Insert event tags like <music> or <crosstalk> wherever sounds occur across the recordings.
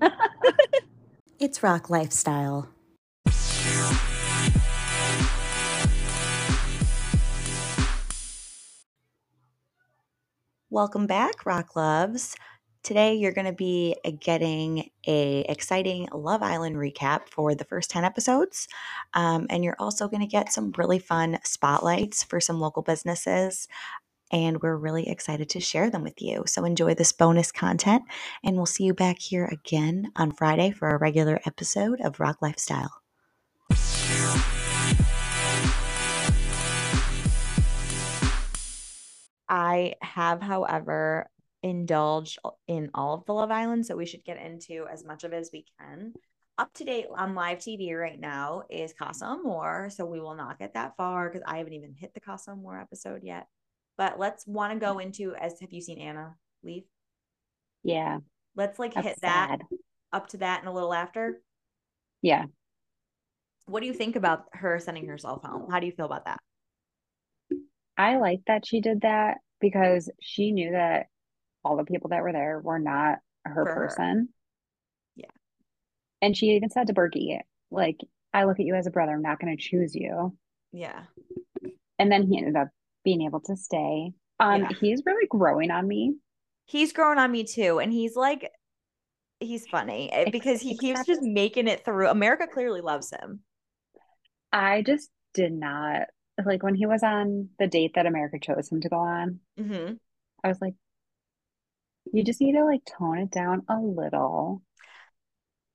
<laughs> it's Roc lifestyle. Welcome back, Roc Loves. Today you're going to be getting a exciting Love Island recap for the first 10 episodes. Um, and you're also going to get some really fun spotlights for some local businesses. And we're really excited to share them with you. So enjoy this bonus content. And we'll see you back here again on Friday for a regular episode of Roc Lifestyle. I have, however, indulged in all of the Love Island, so we should get into as much of it as we can. Up to date on live TV right now is Casa Amor, so we will not get that far because I haven't even hit the Casa Amor episode yet. But let's want to go into as have you seen Anna leave? Yeah. Let's like hit sad. that up to that and a little after. Yeah. What do you think about her sending herself home? How do you feel about that? I like that she did that because she knew that all the people that were there were not her For person. Her. Yeah. And she even said to Bergie, like, I look at you as a brother. I'm not going to choose you. Yeah. And then he ended up being able to stay. Um, yeah. he's really growing on me. He's growing on me too. And he's like, he's funny eh, because he keeps just making it through. America clearly loves him. I just did not like when he was on the date that America chose him to go on. Mm-hmm. I was like, you just need to like tone it down a little.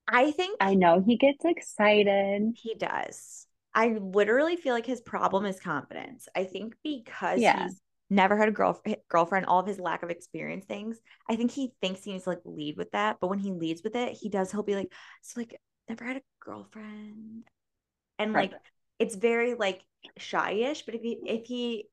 I think I know he gets excited. He does. I literally feel like his problem is confidence. I think because yeah. he's never had a girl girlfriend, all of his lack of experience things. I think he thinks he needs to like lead with that, but when he leads with it, he does. He'll be like, "So like, never had a girlfriend," and right. like it's very like shyish. But if he if he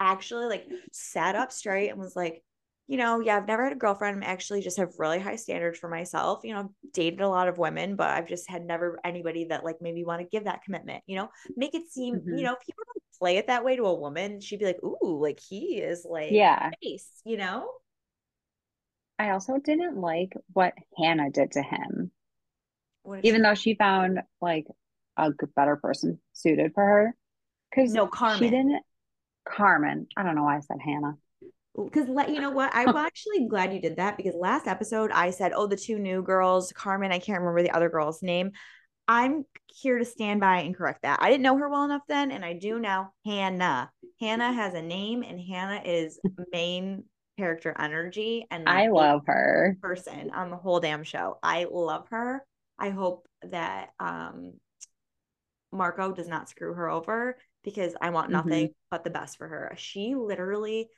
actually like sat up straight and was like, you know, yeah, I've never had a girlfriend. I'm actually just have really high standards for myself. You know, dated a lot of women, but I've just had never anybody that like maybe want to give that commitment, you know, make it seem, mm-hmm. you know, people don't play it that way to a woman. She'd be like, ooh, like he is like, yeah, nice, you know? I also didn't like what Hannah did to him. Even though she found like a better person suited for her. Cause no, Carmen. She didn't, Carmen. I don't know why I said Hannah because let you know what? <laughs> I'm actually glad you did that because last episode i said oh the two new girls carmen i can't remember the other girl's name. I'm here to stand by and correct that. I didn't know her well enough then and i do now. Hannah. Hannah has a name and hannah is main character energy and i love her. person on the whole damn show. I love her. I hope that um marco does not screw her over because i want nothing mm-hmm. but the best for her. She literally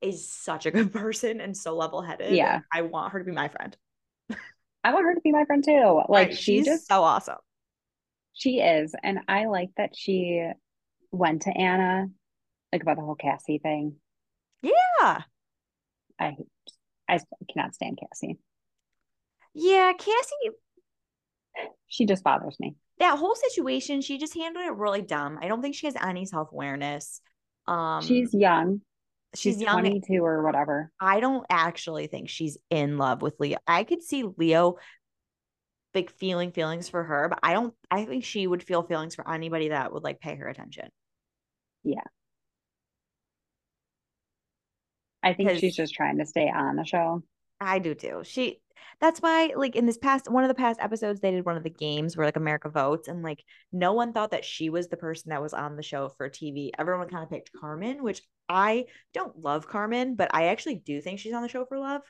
is such a good <laughs> person and so level headed. Yeah. I want her to be my friend. I want her to be my friend too. Like right. she she's just so awesome. She is. And I like that she went to Anna like about the whole Kassy thing. Yeah. I I cannot stand Kassy. Yeah, Kassy she just bothers me. That whole situation, she just handled it really dumb. I don't think she has any self-awareness. Um She's young she's, she's young, 22 or whatever. I don't actually think she's in love with Leo. I could see Leo big feeling feelings for her, but I don't I think she would feel feelings for anybody that would like pay her attention. Yeah. I think she's just trying to stay on the show. I do too. She that's why like in this past one of the past episodes they did one of the games where like america votes and like no one thought that she was the person that was on the show for tv everyone kind of picked carmen which i don't love carmen but i actually do think she's on the show for love.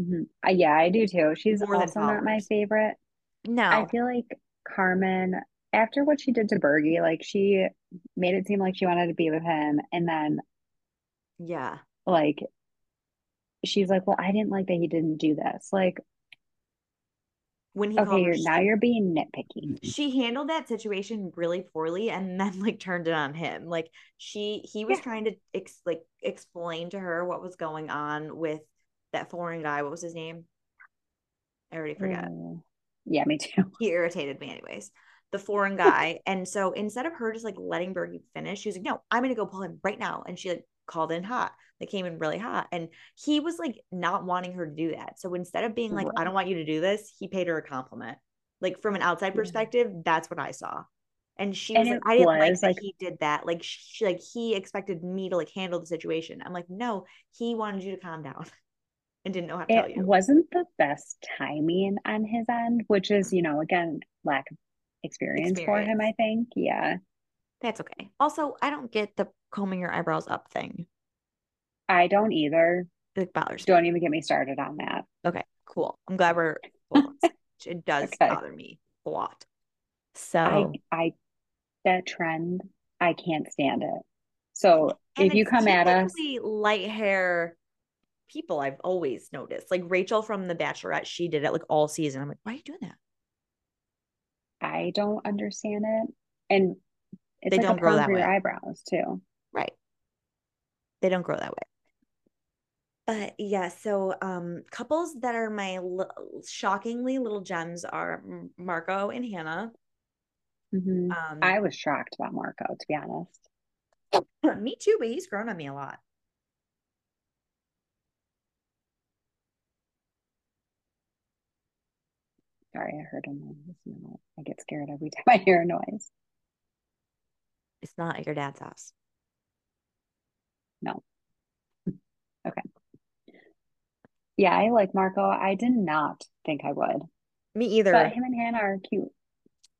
Mm-hmm. uh, yeah i do too. She's More also not my favorite. No. i feel like carmen after what she did to Bergie, like she made it seem like she wanted to be with him and then yeah. like she's like, well, I didn't like that he didn't do this. Like, when he okay, you're, now you're being nitpicky. She handled that situation really poorly, and <laughs> then like turned it on him. Like she, he was yeah. trying to ex- like explain to her what was going on with that foreign guy. What was his name? I already forgot. Uh, yeah, me too. He irritated me, anyways. The foreign <laughs> guy, and so instead of her just like letting Bergie finish, she was like, "No, I'm gonna go pull him right now," and she like called in hot. They came in really hot. And he was like not wanting her to do that. So instead of being like, I don't want you to do this, he paid her a compliment. Like from an outside perspective, that's what I saw. And she was and like, I didn't like that like, he did that. Like she like he expected me to like handle the situation. I'm like, no, he wanted you to calm down <laughs> and didn't know how to it tell you. wasn't the best timing on his end, which is, you know, again, lack of experience, experience. for him, I think. Yeah. That's okay. Also, I don't get the combing your eyebrows up thing. I don't either. It bothers Don't me. even get me started on that. Okay, cool. I'm glad we're it does <laughs> okay. bother me a lot. So I I that trend, I can't stand it. So and if you come at us light hair people I've always noticed. Like Rachel from The Bachelorette, she did it like all season. I'm like, why are you doing that? I don't understand it. And it's they like don't grow that way. Your eyebrows too. Right. They don't grow that way. But yeah, so um couples that are my l- shockingly little gems are Marco and Hannah. Mm-hmm. Um, I was shocked about Marco, to be honest. <laughs> me too, but he's grown on me a lot. Sorry, I heard a noise. I get scared every <laughs> time I hear a noise. It's not at your dad's house. No. Okay. Yeah, I like Marco. I did not think I would. Me either. But him and Hannah are cute.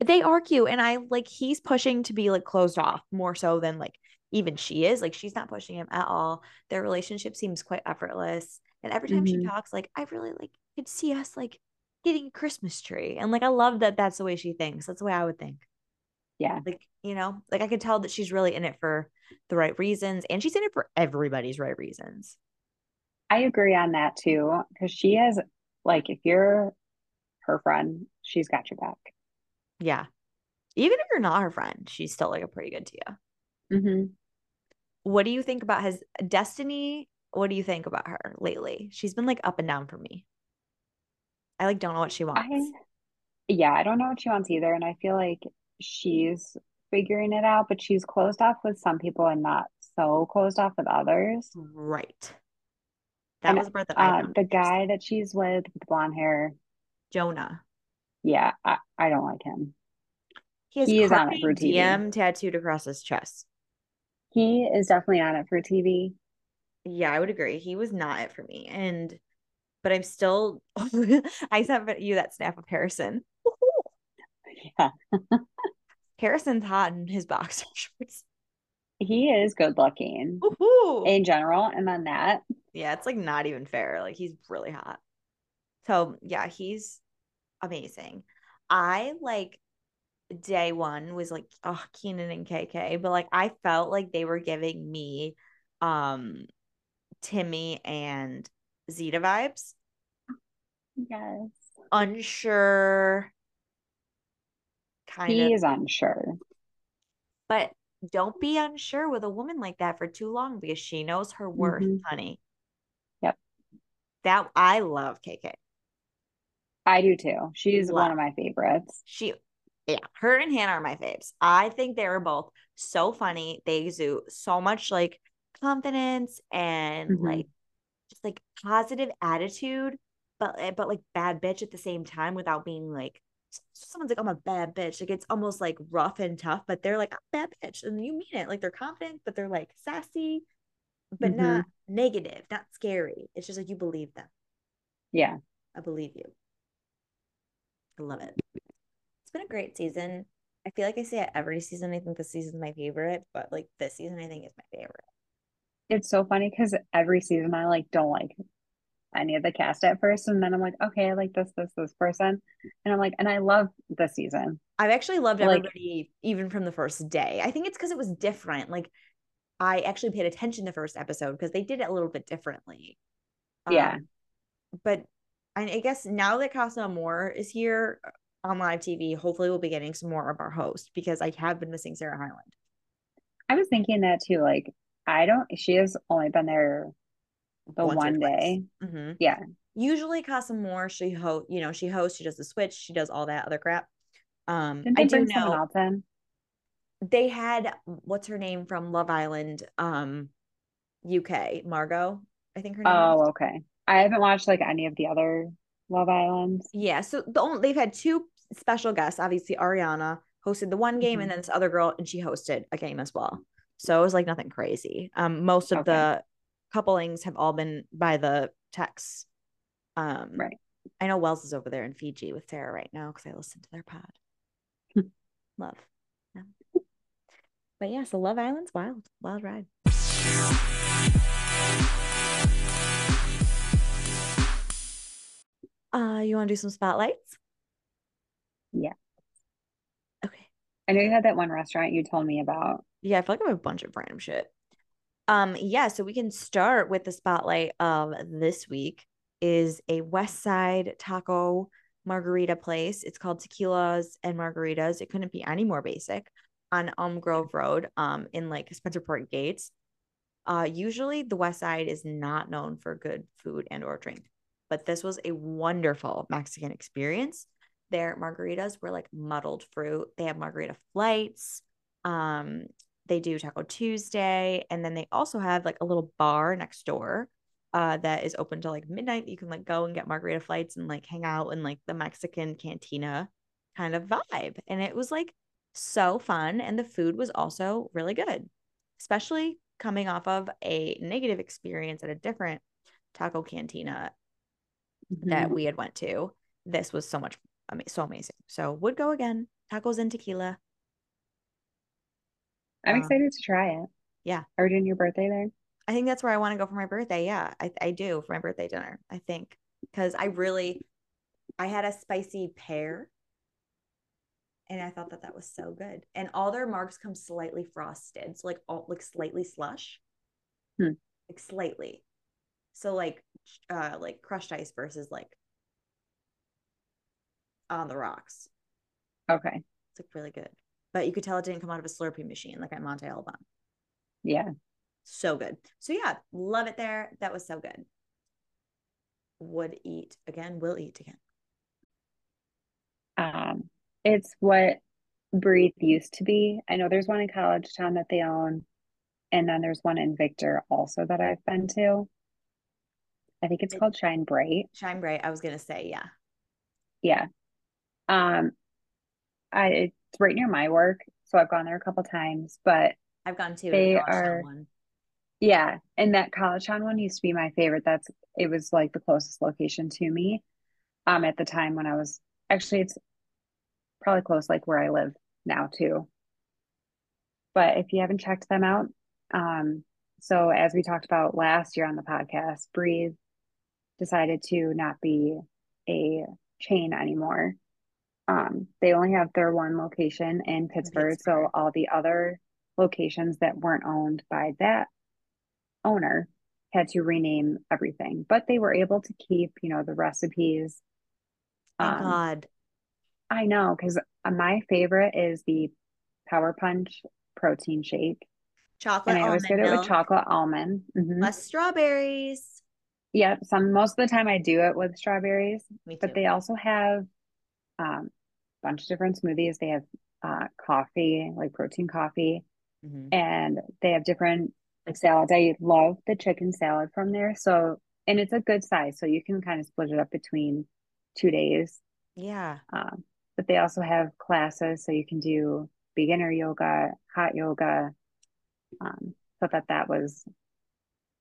They are cute. And I like he's pushing to be like closed off more so than like even she is. Like she's not pushing him at all. Their relationship seems quite effortless. And every time mm-hmm. she talks, like I really like could see us like getting a Christmas tree. And like I love that that's the way she thinks. That's the way I would think. Yeah. Like, you know, like I could tell that she's really in it for the right reasons and she's in it for everybody's right reasons. I agree on that too. Cause she has like if you're her friend, she's got your back. Yeah. Even if you're not her friend, she's still like a pretty good to you. Mm-hmm. What do you think about his Destiny? What do you think about her lately? She's been like up and down for me. I like don't know what she wants. I, yeah, I don't know what she wants either. And I feel like she's figuring it out, but she's closed off with some people and not so closed off with others. Right. That and, was the part that I uh, the guy that she's with with blonde hair. Jonah. Yeah, I, I don't like him. He, has he is on it for TV. DM tattooed across his chest. He is definitely on it for TV. Yeah, I would agree. He was not it for me. And but I'm still <laughs> I sent you that snap of Harrison. <laughs> Yeah. <laughs> Harrison's hot in his boxer <laughs> shorts. He is good looking in general. And then that. Yeah, it's like not even fair. Like he's really hot. So yeah, he's amazing. I like day one was like oh Keenan and KK, but like I felt like they were giving me um Timmy and Zeta vibes. Yes. Unsure. Kind he of. He is unsure. But don't be unsure with a woman like that for too long because she knows her worth, mm-hmm. honey. Yep. That I love KK. I do too. She's love. one of my favorites. She yeah, her and Hannah are my faves. I think they are both so funny. They exude so much like confidence and mm-hmm. like just like positive attitude, but eh, but like bad bitch at the same time without being like someone's like I'm a bad bitch. Like it's almost like rough and tough, but they're like I'm bad bitch, and you mean it. Like they're confident, but they're like sassy, but mm-hmm. not negative, not scary. It's just like you believe them. Yeah, I believe you. I love it. It's been a great season. I feel like I say it every season. I think this season's my favorite, but like this season, I think is my favorite it's so funny because every season I like don't like any of the cast at first, and then I'm like, okay, I like this, this, this person, and I'm like, and I love the season. I've actually loved like, everybody even from the first day. I think it's because it was different. Like I actually paid attention the first episode because they did it a little bit differently. Yeah, um, but I guess now that Casa Amor is here on live TV, hopefully we'll be getting some more of our host because I have been missing Sarah Hyland. I was thinking that too. Like I don't. She has only been there the Once one day. Mm-hmm. Yeah. Usually, Casa Amor she host. You know, she hosts. She does the switch. She does all that other crap. Um, Didn't I do know. They had what's her name from Love Island. Um, UK, Margot, I think her name. Oh, is. okay. I haven't watched like any of the other Love Islands. Yeah, so the only they've had two special guests. Obviously, Ariana hosted the one game, mm-hmm. and then this other girl, and she hosted a game as well. So it was like nothing crazy. Um, most of okay. the couplings have all been by the texts. Um, right. I know Wells is over there in Fiji with Sarah right now because I listened to their pod. <laughs> Love. Yeah. But yeah, so Love Island's wild, wild ride. Uh, you want to do some spotlights? Yeah. Okay. I know you had that one restaurant you told me about. Yeah, I feel like I have a bunch of random shit. Um, yeah, so we can start with the spotlight of this week is a West Side taco margarita place. It's called Tequilas and Margaritas. It couldn't be any more basic on Elmgrove Road, um, in like Spencerport Gates. Uh, usually the West Side is not known for good food and or drink, but this was a wonderful Mexican experience. Their margaritas were like muddled fruit. They have margarita flights. Um, they do Taco Tuesday, and then they also have like a little bar next door uh, that is open till like midnight. You can like go and get margarita flights and like hang out in like the Mexican cantina kind of vibe. And it was like so fun. And the food was also really good, especially coming off of a negative experience at a different taco cantina mm-hmm. that we had went to. This was so much so amazing. So would go again. Tacos and tequila. I'm um, excited to try it. Yeah. Are we doing your birthday there? I think that's where I want to go for my birthday. Yeah, I, I do for my birthday dinner. I think because I really, I had a spicy pear and I thought that that was so good. And all their marks come slightly frosted, so like all like slightly slush, hmm. like slightly. So like, uh, like crushed ice versus like on the rocks. Okay, it's like really good, but you could tell it didn't come out of a Slurpee machine like at Monte Alban. Yeah, so good. So yeah, love it there. That was so good. Would eat again, will eat again. Um, it's what Breathe used to be. I know there's one in College Town that they own, and then there's one in Victor also that I've been to. I think it's it, called Shine Bright. Shine Bright. I was gonna say, yeah. Yeah. Um I it's right near my work, so I've gone there a couple times, but I've gone to they are one. Yeah, and that College Town one used to be my favorite. That's it was like the closest location to me. Um, at the time when I was actually, it's probably close like where I live now too. But if you haven't checked them out, um, so as we talked about last year on the podcast, Breathe decided to not be a chain anymore. Um, they only have their one location in Pittsburgh, Pittsburgh, so all the other locations that weren't owned by that owner had to rename everything, but they were able to keep, you know, the recipes. Um, God. I know, because uh, my favorite is the Power Punch protein shake. Chocolate and I always get it with chocolate almond. Mm-hmm. Less strawberries. Yep. Some most of the time I do it with strawberries. But they also have um, bunch of different smoothies. They have uh, coffee, like protein coffee, mm-hmm. and they have different like salads. I love the chicken salad from there. So, and it's a good size. So you can kind of split it up between two days. Yeah. Um, but they also have classes. So you can do beginner yoga, hot yoga. Um, so that that was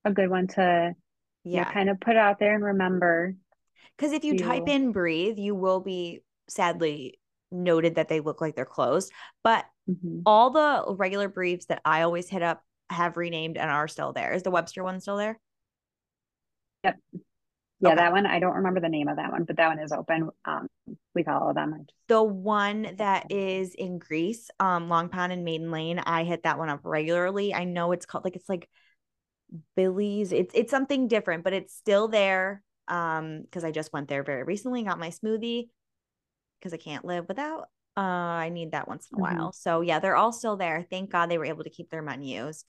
a good one to yeah you know, kind of put out there and remember. Because if you to... type in breathe, you will be sadly noted that they look like they're closed. But mm-hmm. all the regular briefs that I always hit up have renamed and are still there. Is the Webster one still there? Yep. Yeah, okay. that one. I don't remember the name of that one, but that one is open. Um, we follow them. The one that is in Greece, um, Long Pond and Maiden Lane. I hit that one up regularly. I know it's called like it's like Billy's. It's it's something different, but it's still there. Um, because I just went there very recently, got my smoothie because I can't live without uh, I need that once in a mm-hmm. while. So yeah, they're all still there. Thank God they were able to keep their menus.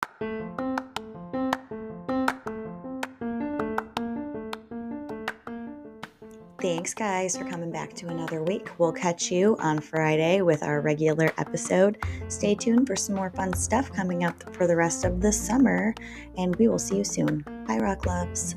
Thanks, guys, for coming back to another week. We'll catch you on Friday with our regular episode. Stay tuned for some more fun stuff coming up for the rest of the summer, and we will see you soon. Bye, Roc Loves.